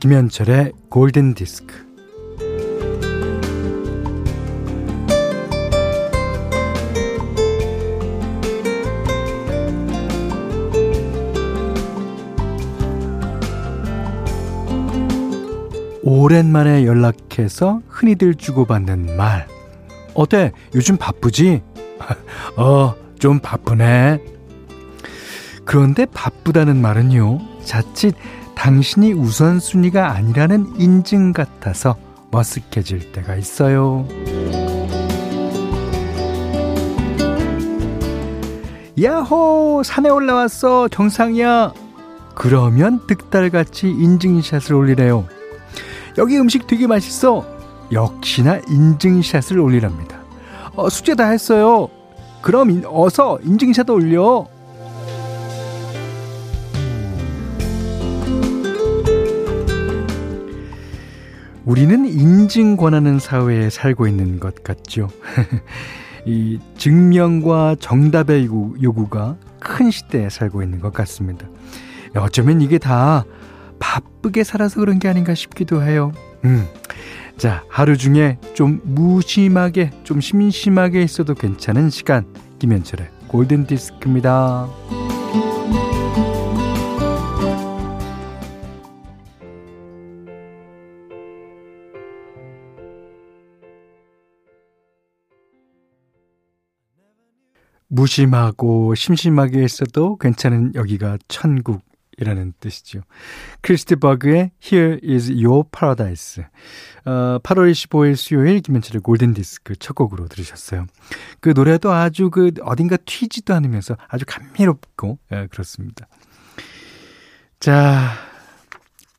김현철의 골든 디스크. 오랜만에 연락해서 흔히들 주고받는 말. 어때? 요즘 바쁘지? 어, 좀 바쁘네. 그런데 바쁘다는 말은요, 자칫 당신이 우선순위가 아니라는 인증 같아서 머쓱해질 때가 있어요. 야호! 산에 올라왔어! 정상이야! 그러면 득달같이 인증샷을 올리래요. 여기 음식 되게 맛있어. 역시나 인증샷을 올리랍니다. 어, 숙제 다 했어요. 그럼 인, 어서 인증샷 올려. 우리는 인증 권하는 사회에 살고 있는 것 같죠. 이 증명과 정답의 요구, 가 큰 시대에 살고 있는 것 같습니다. 어쩌면 이게 다 바쁘게 살아서 그런 게 아닌가 싶기도 해요. 음. 자, 하루 중에 좀 무심하게, 좀 심심하게 있어도 괜찮은 시간. 김현철의 골든 디스크입니다. 무심하고 심심하게 있어도 괜찮은 여기가 천국. 이라는 뜻이죠. 크리스 디 버그의 Here is Your Paradise. 어, 8월 25일 수요일 김현철의 골든디스크 첫 곡으로 들으셨어요. 그 노래도 아주 그 어딘가 튀지도 않으면서 아주 감미롭고 예, 그렇습니다. 자,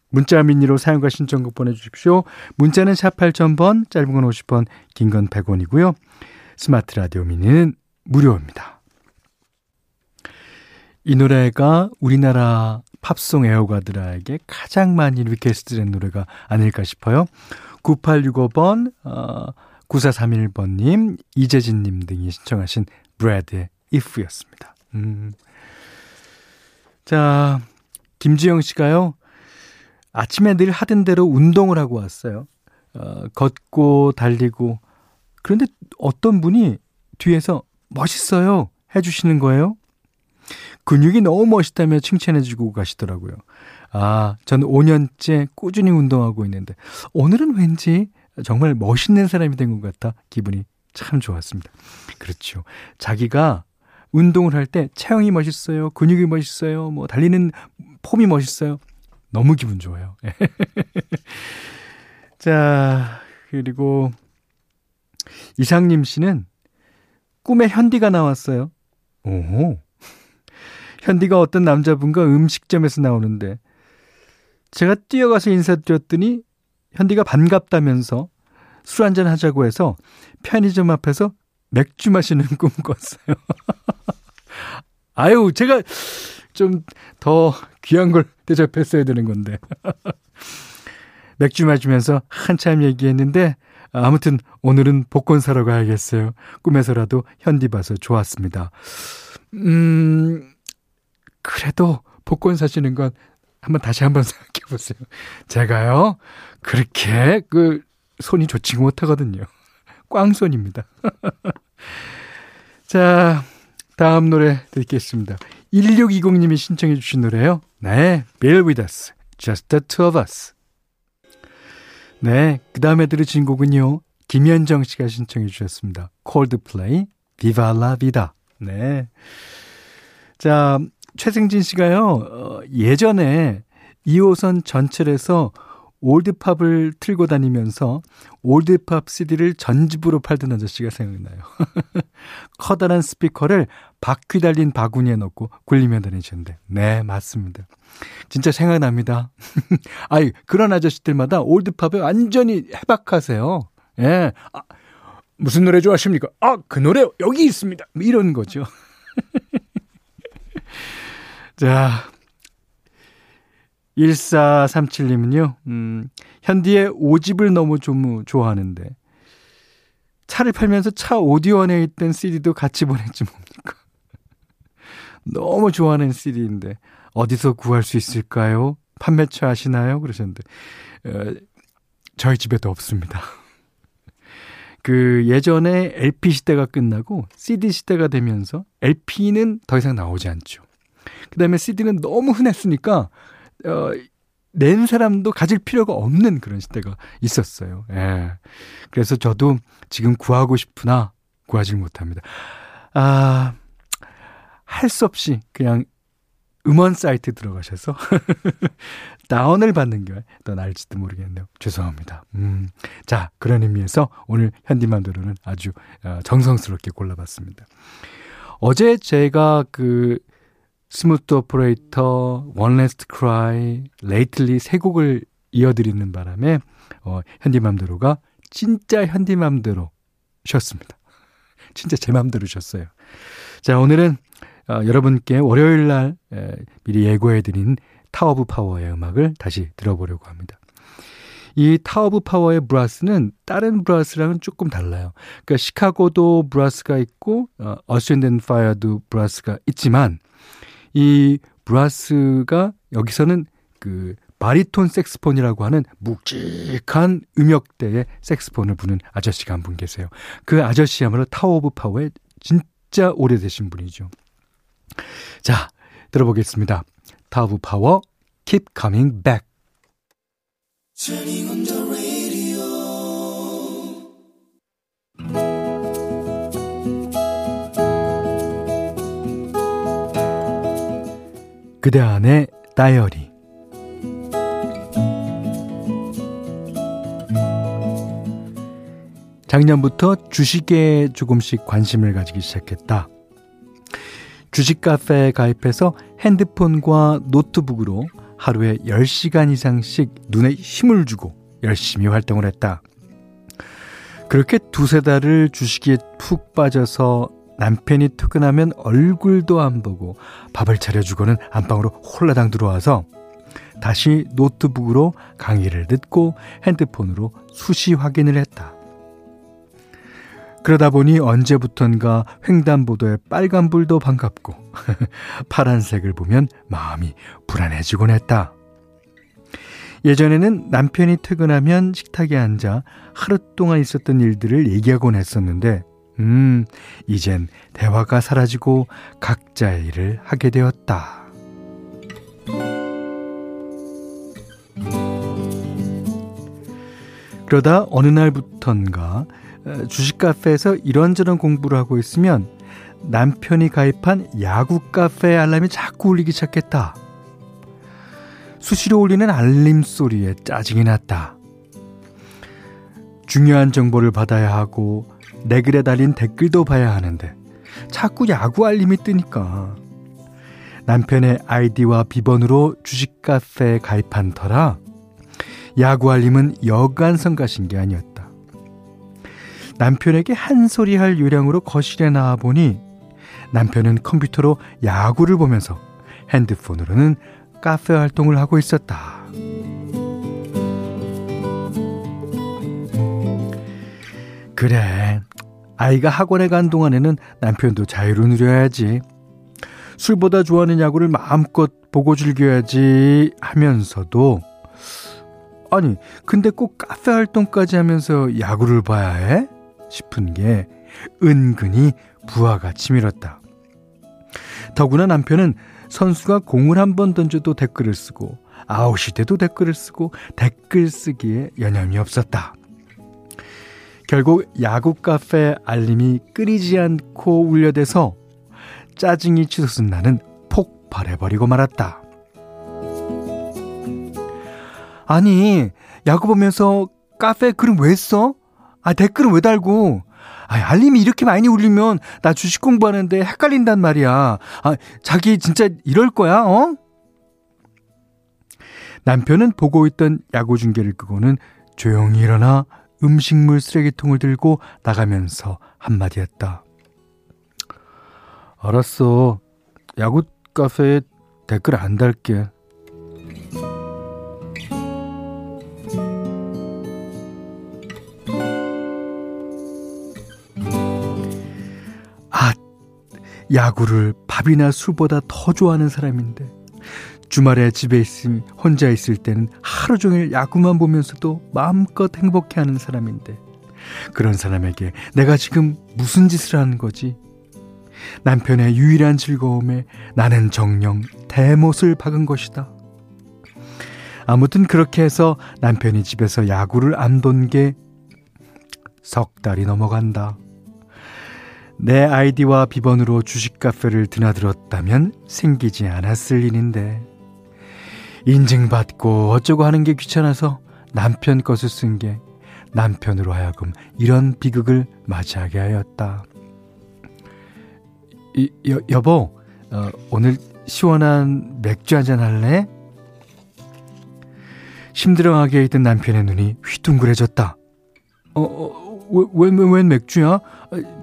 문자 미니로 사용과 신청곡 보내주십시오. 문자는 샵 8000번, 짧은 건 50원, 긴 건 100원이고요. 스마트 라디오 미니는 무료입니다. 이 노래가 우리나라 팝송 애호가들에게 가장 많이 request된 노래가 아닐까 싶어요. 9865번, 어, 9431번님, 이재진님 등이 신청하신 브래드의 If였습니다. 음. 자, 김지영 씨가요, 아침에 늘 하던 대로 운동을 하고 왔어요. 어, 걷고 달리고. 그런데 어떤 분이 뒤에서 멋있어요 해주시는 거예요. 근육이 너무 멋있다며 칭찬해주고 가시더라고요. 아, 저는 5년째 꾸준히 운동하고 있는데, 오늘은 왠지 정말 멋있는 사람이 된 것 같아 기분이 참 좋았습니다. 그렇죠. 자기가 운동을 할 때 체형이 멋있어요. 근육이 멋있어요. 뭐, 달리는 폼이 멋있어요. 너무 기분 좋아요. 자, 그리고 이상님 씨는 꿈에 현디가 나왔어요. 오호. 현디가 어떤 남자분과 음식점에서 나오는데 제가 뛰어가서 인사드렸더니 현디가 반갑다면서 술 한잔 하자고 해서 편의점 앞에서 맥주 마시는 꿈 꿨어요. 아유, 제가 좀 더 귀한 걸 대접했어야 되는 건데. 맥주 마시면서 한참 얘기했는데 아무튼 오늘은 복권 사러 가야겠어요. 꿈에서라도 현디 봐서 좋았습니다. 음, 그래도 복권 사시는 건 한번 다시 한번 생각해 보세요. 제가요, 그렇게 그 손이 좋지 못하거든요. 꽝손입니다. 자, 다음 노래 듣겠습니다. 1620님이 신청해 주신 노래요. 네, Bill With Us, Just the Two of Us. 네, 그 다음에 들으신 곡은요. 김현정 씨가 신청해 주셨습니다. Viva la Vida. 네. 자, 최승진 씨가요, 어, 예전에 2호선 전철에서 올드팝을 틀고 다니면서 올드팝 CD를 전집으로 팔던 아저씨가 생각나요. 커다란 스피커를 바퀴 달린 바구니에 넣고 굴리며 다니셨는데. 네, 맞습니다. 진짜 생각납니다. 아이, 그런 아저씨들마다 올드팝에 완전히 해박하세요. 예. 아, 무슨 노래 좋아하십니까? 아, 그 노래 여기 있습니다. 뭐 이런 거죠. 자, 1437님은요, 음, 현디의 오집을 너무 좀 좋아하는데, 차를 팔면서 차 오디오 안에 있던 CD도 같이 보냈지 뭡니까? 너무 좋아하는 CD인데, 어디서 구할 수 있을까요? 판매처 하시나요? 그러셨는데, 어, 저희 집에도 없습니다. 그 예전에 LP 시대가 끝나고 CD 시대가 되면서 LP는 더 이상 나오지 않죠. 그 다음에 CD는 너무 흔했으니까, 어, 낸 사람도 가질 필요가 없는 그런 시대가 있었어요. 예. 그래서 저도 지금 구하고 싶으나 구하지 못합니다. 아, 할 수 없이 그냥 음원 사이트 들어가셔서 다운을 받는 게 더 나을지도 모르겠네요. 죄송합니다. 음. 자, 그런 의미에서 오늘 현디맘대로는 아주 어, 정성스럽게 골라봤습니다. 어제 제가 그 Smooth Operator, One Last Cry, Lately 세 곡을 이어드리는 바람에 어, 현디맘대로가 진짜 현디맘대로 쉬었습니다. 진짜 제 맘대로 쉬었어요. 자, 오늘은 어, 여러분께 월요일 날 에, 미리 예고해드린 타워 오브 파워의 음악을 다시 들어보려고 합니다. 이 타워 오브 파워의 브라스는 다른 브라스랑은 조금 달라요. 그러니까 시카고도 브라스가 있고 어, 어스앤드 파이어도 브라스가 있지만 이 브라스가 여기서는 그 바리톤 색소폰이라고 하는 묵직한 음역대의 색소폰을 부는 아저씨가 한 분 계세요. 그 아저씨야말로 타워 오브 파워의 진짜 오래되신 분이죠. 자, 들어보겠습니다. 타워 오브 파워, Keep Coming Back. 그대 안의 다이어리 작년부터 주식에 조금씩 관심을 가지기 시작했다. 주식 카페에 가입해서 핸드폰과 노트북으로 하루에 10시간 이상씩 눈에 힘을 주고 열심히 활동을 했다. 그렇게 두세 달을 주식에 푹 빠져서 남편이 퇴근하면 얼굴도 안 보고 밥을 차려주고는 안방으로 홀라당 들어와서 다시 노트북으로 강의를 듣고 핸드폰으로 수시 확인을 했다. 그러다 보니 언제부턴가 횡단보도에 빨간불도 반갑고 파란색을 보면 마음이 불안해지곤 했다. 예전에는 남편이 퇴근하면 식탁에 앉아 하루 동안 있었던 일들을 얘기하곤 했었는데 음, 이젠 대화가 사라지고 각자의 일을 하게 되었다. 그러다 어느 날부턴가 어, 주식 카페에서 이런저런 공부를 하고 있으면 남편이 가입한 야구 카페 알람이 자꾸 울리기 시작했다. 수시로 울리는 알림 소리에 짜증이 났다. 중요한 정보를 받아야 하고 내 글에 달린 댓글도 봐야 하는데 자꾸 야구 알림이 뜨니까 남편의 아이디와 비번으로 주식 카페에 가입한 터라 야구 알림은 여간 성 가신 게 아니었다. 남편에게 한 소리 할 요량으로 거실에 나와 보니 남편은 컴퓨터로 야구를 보면서 핸드폰으로는 카페 활동을 하고 있었다. 그래. 아이가 학원에 간 동안에는 남편도 자유를 누려야지. 술보다 좋아하는 야구를 마음껏 보고 즐겨야지 하면서도 아니, 근데 꼭 카페 활동까지 하면서 야구를 봐야 해? 싶은 게 은근히 부하가 치밀었다. 더구나 남편은 선수가 공을 한 번 던져도 댓글을 쓰고 아웃이 돼도 댓글을 쓰고 댓글 쓰기에 여념이 없었다. 결국 야구 카페 알림이 끊이지 않고 울려대서 짜증이 치솟은 나는 폭발해버리고 말았다. 아니, 야구 보면서 카페 글은 왜 써? 아, 댓글은 왜 달고? 아, 알림이 이렇게 많이 울리면 나 주식 공부하는데 헷갈린단 말이야. 아, 자기 진짜 이럴 거야, 어? 남편은 보고 있던 야구 중계를 끄고는 조용히 일어나 음식물 쓰레기통을 들고 나가면서 한마디 했다. 알았어. 야구 카페에 댓글 안 달게. 야구를 밥이나 술보다 더 좋아하는 사람인데 주말에 집에 있음 혼자 있을 때는 하루 종일 야구만 보면서도 마음껏 행복해하는 사람인데 그런 사람에게 내가 지금 무슨 짓을 하는 거지? 남편의 유일한 즐거움에 나는 정령 대못을 박은 것이다. 아무튼 그렇게 해서 남편이 집에서 야구를 안본게석 달이 넘어간다. 내 아이디와 비번으로 주식 카페를 드나들었다면 생기지 않았을 일인데 인증받고 어쩌고 하는 게 귀찮아서 남편 것을 쓴 게 남편으로 하여금 이런 비극을 맞이하게 하였다. 이, 여, 여보, 어, 오늘 시원한 맥주 한잔 할래? 힘들어하게 있던 남편의 눈이 휘둥그레졌다. 어, 어 왜, 왜, 웬 맥주야?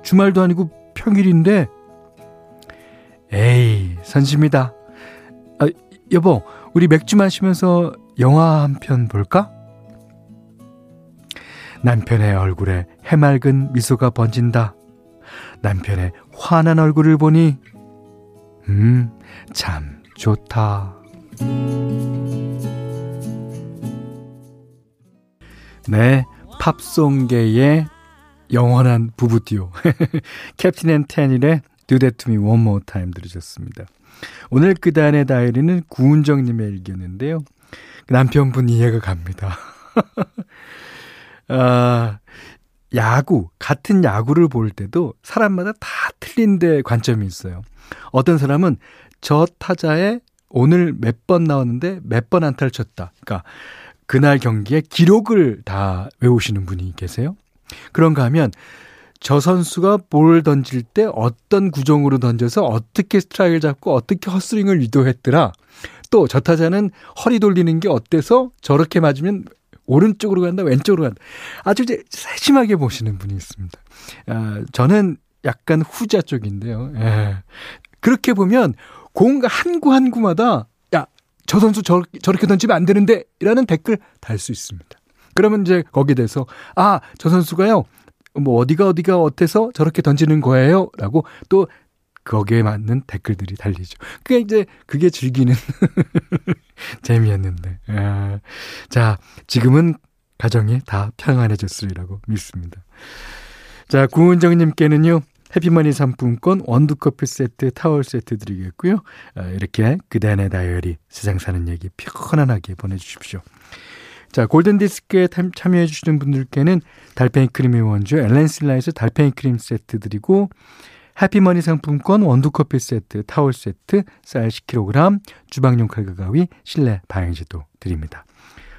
주말도 아니고 평일인데. 에이, 선심이다. 아, 여보, 우리 맥주 마시면서 영화 한 편 볼까? 남편의 얼굴에 해맑은 미소가 번진다. 남편의 환한 얼굴을 보니, 음, 참 좋다. 네, 팝송계의 영원한 부부 듀오 캡틴 앤 테닐의 Do That To Me One More Time 들으셨습니다. 오늘 그단의 다이어리는 구은정님의 일기였는데요. 남편분 이해가 갑니다. 아, 야구, 같은 야구를 볼 때도 사람마다 다 틀린데 관점이 있어요. 어떤 사람은 저 타자에 오늘 몇 번 나왔는데 몇 번 안타를 쳤다. 그러니까 그날 경기에 기록을 다 외우시는 분이 계세요. 그런가 하면 저 선수가 볼 던질 때 어떤 구종으로 던져서 어떻게 스트라이크를 잡고 어떻게 헛스윙을 유도했더라. 또 저 타자는 허리 돌리는 게 어때서 저렇게 맞으면 오른쪽으로 간다, 왼쪽으로 간다. 아주 이제 세심하게 보시는 분이 있습니다. 아, 저는 약간 후자 쪽인데요. 예. 그렇게 보면 공한구 한 구마다 야, 저 선수 저, 저렇게 던지면 안 되는데 라는 댓글 달 수 있습니다. 그러면 이제 거기에 대해서 아, 저 선수가요. 뭐 어디가 어디가 어때서 저렇게 던지는 거예요? 라고 또 거기에 맞는 댓글들이 달리죠. 그게 이제 그게 즐기는 재미였는데. 아, 자, 지금은 가정이 다 평안해졌으리라고 믿습니다. 자, 구은정님께는요. 해피머니 상품권 원두커피 세트, 타월 세트 드리겠고요. 아, 이렇게 그대 안의 다이어리 세상 사는 얘기 편안하게 보내주십시오. 자, 골든디스크에 참여해주시는 분들께는 달팽이 크림의 원조 엘렌실라에서 달팽이 크림 세트 드리고 해피머니 상품권 원두커피 세트, 타월 세트, 쌀 10kg, 주방용 칼과 가위, 실내 방향제도 드립니다.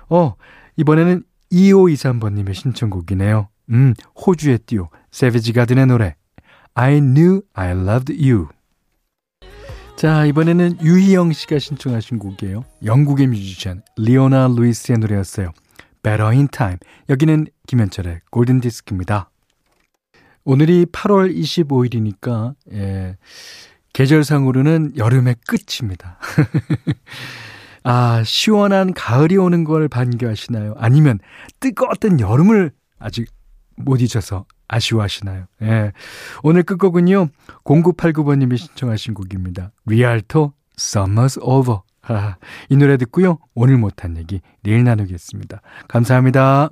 어, 이번에는 2523번님의 신청곡이네요. 음, 호주의 띠오, 세비지 가든의 노래. I knew I loved you. 자, 이번에는 유희영 씨가 신청하신 곡이에요. 영국의 뮤지션 리오나 루이스의 노래였어요. Better in Time. 여기는 김현철의 골든 디스크입니다. 오늘이 8월 25일이니까 예. 계절상으로는 여름의 끝입니다. 아, 시원한 가을이 오는 걸 반겨하시나요? 아니면 뜨거웠던 여름을 아직 못 잊어서 아쉬워하시나요? 예. 오늘 끝곡은요, 0989번님이 신청하신 곡입니다. 리알토, Summer's Over. 아, 이 노래 듣고요, 오늘 못한 얘기 내일 나누겠습니다. 감사합니다.